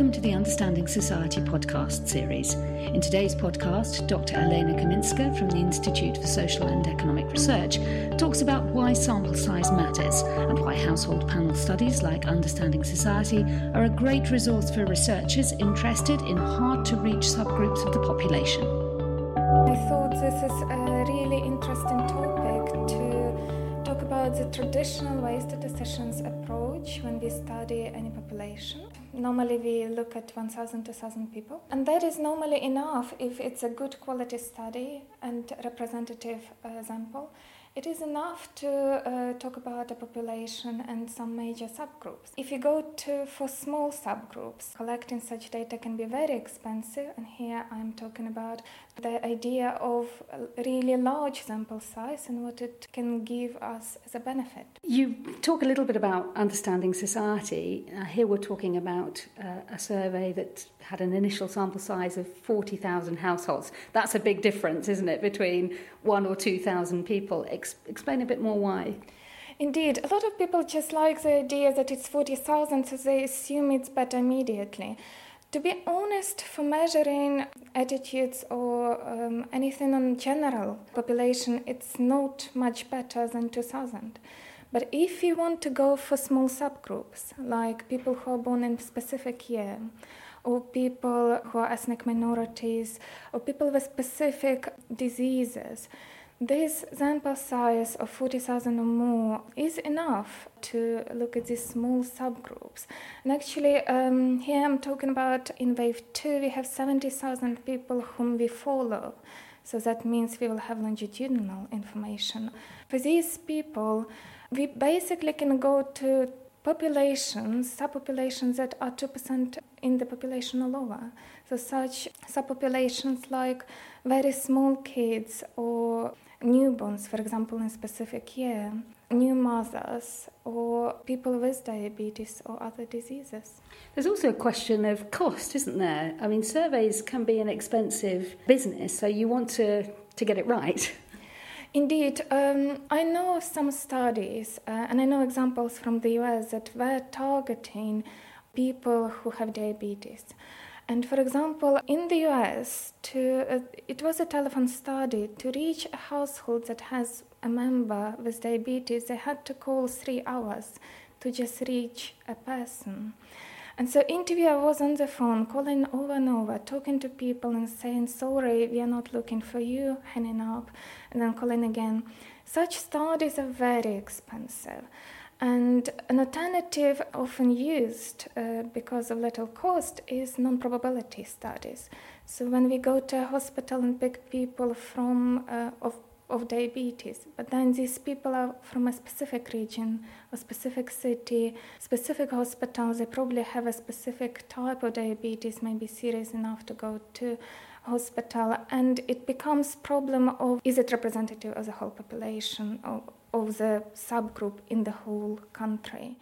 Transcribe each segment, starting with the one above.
Welcome to the Understanding Society podcast series. In today's podcast, Dr. Olena Kaminska from the Institute for Social and Economic Research talks about why sample size matters and why household panel studies like Understanding Society are a great resource for researchers interested in hard to reach subgroups of the population. I thought this is a really interesting topic to talk about the traditional ways to decisions approach when we study any population. Normally, we look at 1,000, 2,000 people, and that is normally enough if it's a good quality study and representative uh, sample. It is enough to uh, talk about the population and some major subgroups. If you go to for small subgroups, collecting such data can be very expensive, and here I'm talking about the idea of really large sample size and what it can give us as a benefit. You talk a little bit about understanding society. Uh, here we're talking about uh, a survey that had an initial sample size of 40,000 households. That's a big difference, isn't it, between one or 2,000 people? Ex- explain a bit more why. Indeed, a lot of people just like the idea that it's 40,000, so they assume it's better immediately. To be honest, for measuring attitudes or um, anything on general population, it's not much better than 2000. But if you want to go for small subgroups, like people who are born in a specific year, or people who are ethnic minorities, or people with specific diseases. This sample size of 40,000 or more is enough to look at these small subgroups. And actually, um, here I'm talking about in wave two, we have 70,000 people whom we follow. So that means we will have longitudinal information. For these people, we basically can go to populations, subpopulations that are 2% in the population all over. So, such subpopulations like very small kids or newborns, for example, in specific year, new mothers, or people with diabetes or other diseases. There's also a question of cost, isn't there? I mean, surveys can be an expensive business, so you want to, to get it right. Indeed, um, I know some studies uh, and I know examples from the US that were targeting people who have diabetes. And for example, in the US, to, uh, it was a telephone study to reach a household that has a member with diabetes, they had to call three hours to just reach a person. And so interviewer was on the phone, calling over and over, talking to people and saying, sorry, we are not looking for you, hanging up, and then calling again. Such studies are very expensive. And an alternative often used uh, because of little cost is non-probability studies. So when we go to a hospital and pick people from uh, of of diabetes. But then these people are from a specific region, a specific city, specific hospital, They probably have a specific type of diabetes, maybe serious enough to go to hospital, and it becomes problem of is it representative of the whole population of, of the subgroup in the whole country.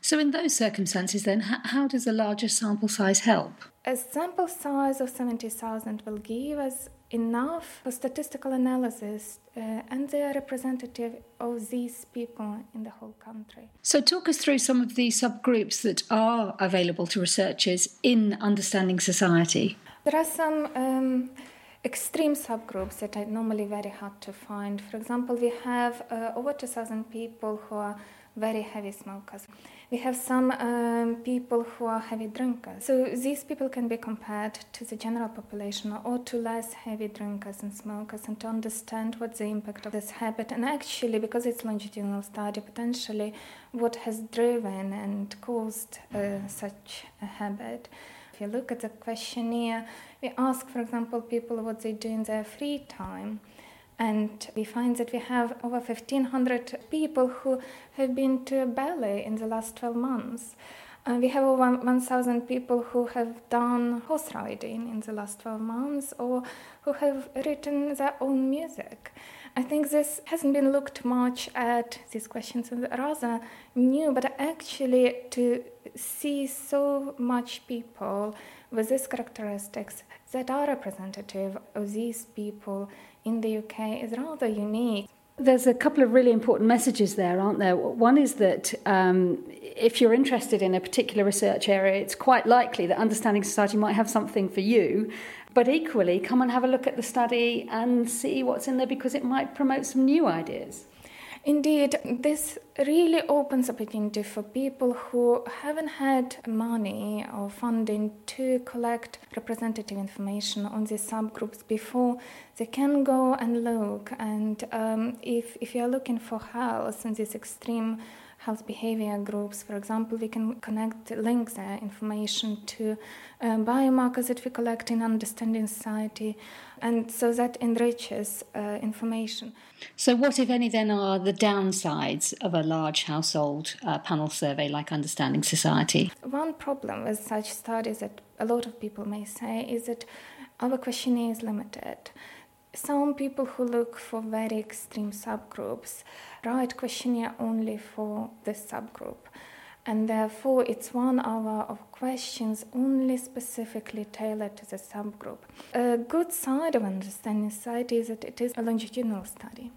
So, in those circumstances, then, how does a larger sample size help? A sample size of 70,000 will give us enough for statistical analysis, uh, and they are representative of these people in the whole country. So, talk us through some of the subgroups that are available to researchers in understanding society. There are some. Um, extreme subgroups that are normally very hard to find. For example, we have uh, over 2,000 people who are very heavy smokers. We have some um, people who are heavy drinkers. So these people can be compared to the general population or to less heavy drinkers and smokers and to understand what's the impact of this habit and actually because it's longitudinal study potentially what has driven and caused uh, such a habit. If you look at the questionnaire, we ask, for example, people what they do in their free time. And we find that we have over 1,500 people who have been to a ballet in the last 12 months. Uh, we have over 1,000 people who have done horse riding in the last 12 months or who have written their own music. I think this hasn't been looked much at, these questions are rather new, but actually to see so much people with these characteristics that are representative of these people in the UK is rather unique. There's a couple of really important messages there, aren't there? One is that um, if you're interested in a particular research area, it's quite likely that Understanding Society might have something for you. But equally, come and have a look at the study and see what's in there because it might promote some new ideas. Indeed, this really opens up opportunity for people who haven't had money or funding to collect representative information on these subgroups before. They can go and look, and um, if if you are looking for health in this extreme health behavior groups, for example, we can connect, link their information to uh, biomarkers that we collect in understanding society, and so that enriches uh, information. So, what, if any, then are the downsides of a large household uh, panel survey like Understanding Society? One problem with such studies that a lot of people may say is that our questionnaire is limited. Some people who look for very extreme subgroups write questionnaire only for this subgroup and therefore it's one hour of questions only specifically tailored to the subgroup. A good side of understanding society is that it is a longitudinal study.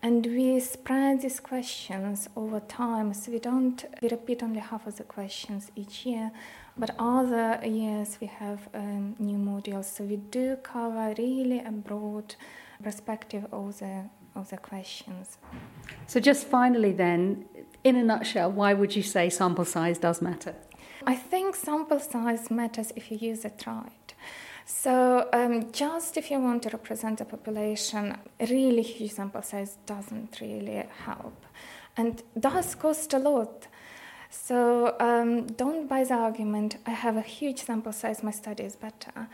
And we spread these questions over time, so we don't we repeat only half of the questions each year, but other years we have um, new modules. So we do cover really a broad perspective of the of the questions. So just finally, then, in a nutshell, why would you say sample size does matter? I think sample size matters if you use it right. So, um, just if you want to represent a population, really huge sample size doesn't really help and does cost a lot. So um, don't buy the argument, I have a huge sample size, my study is better.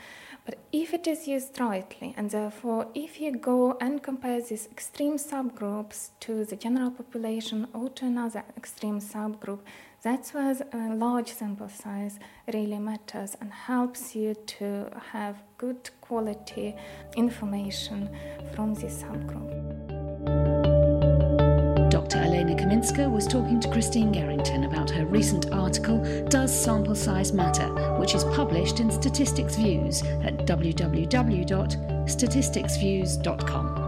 But if it is used rightly, and therefore if you go and compare these extreme subgroups to the general population or to another extreme subgroup, that's where a large sample size really matters and helps you to have good quality information from this subgroup. Olena was talking to Christine Gerrington about her recent article, Does Sample Size Matter?, which is published in Statistics Views at www.statisticsviews.com.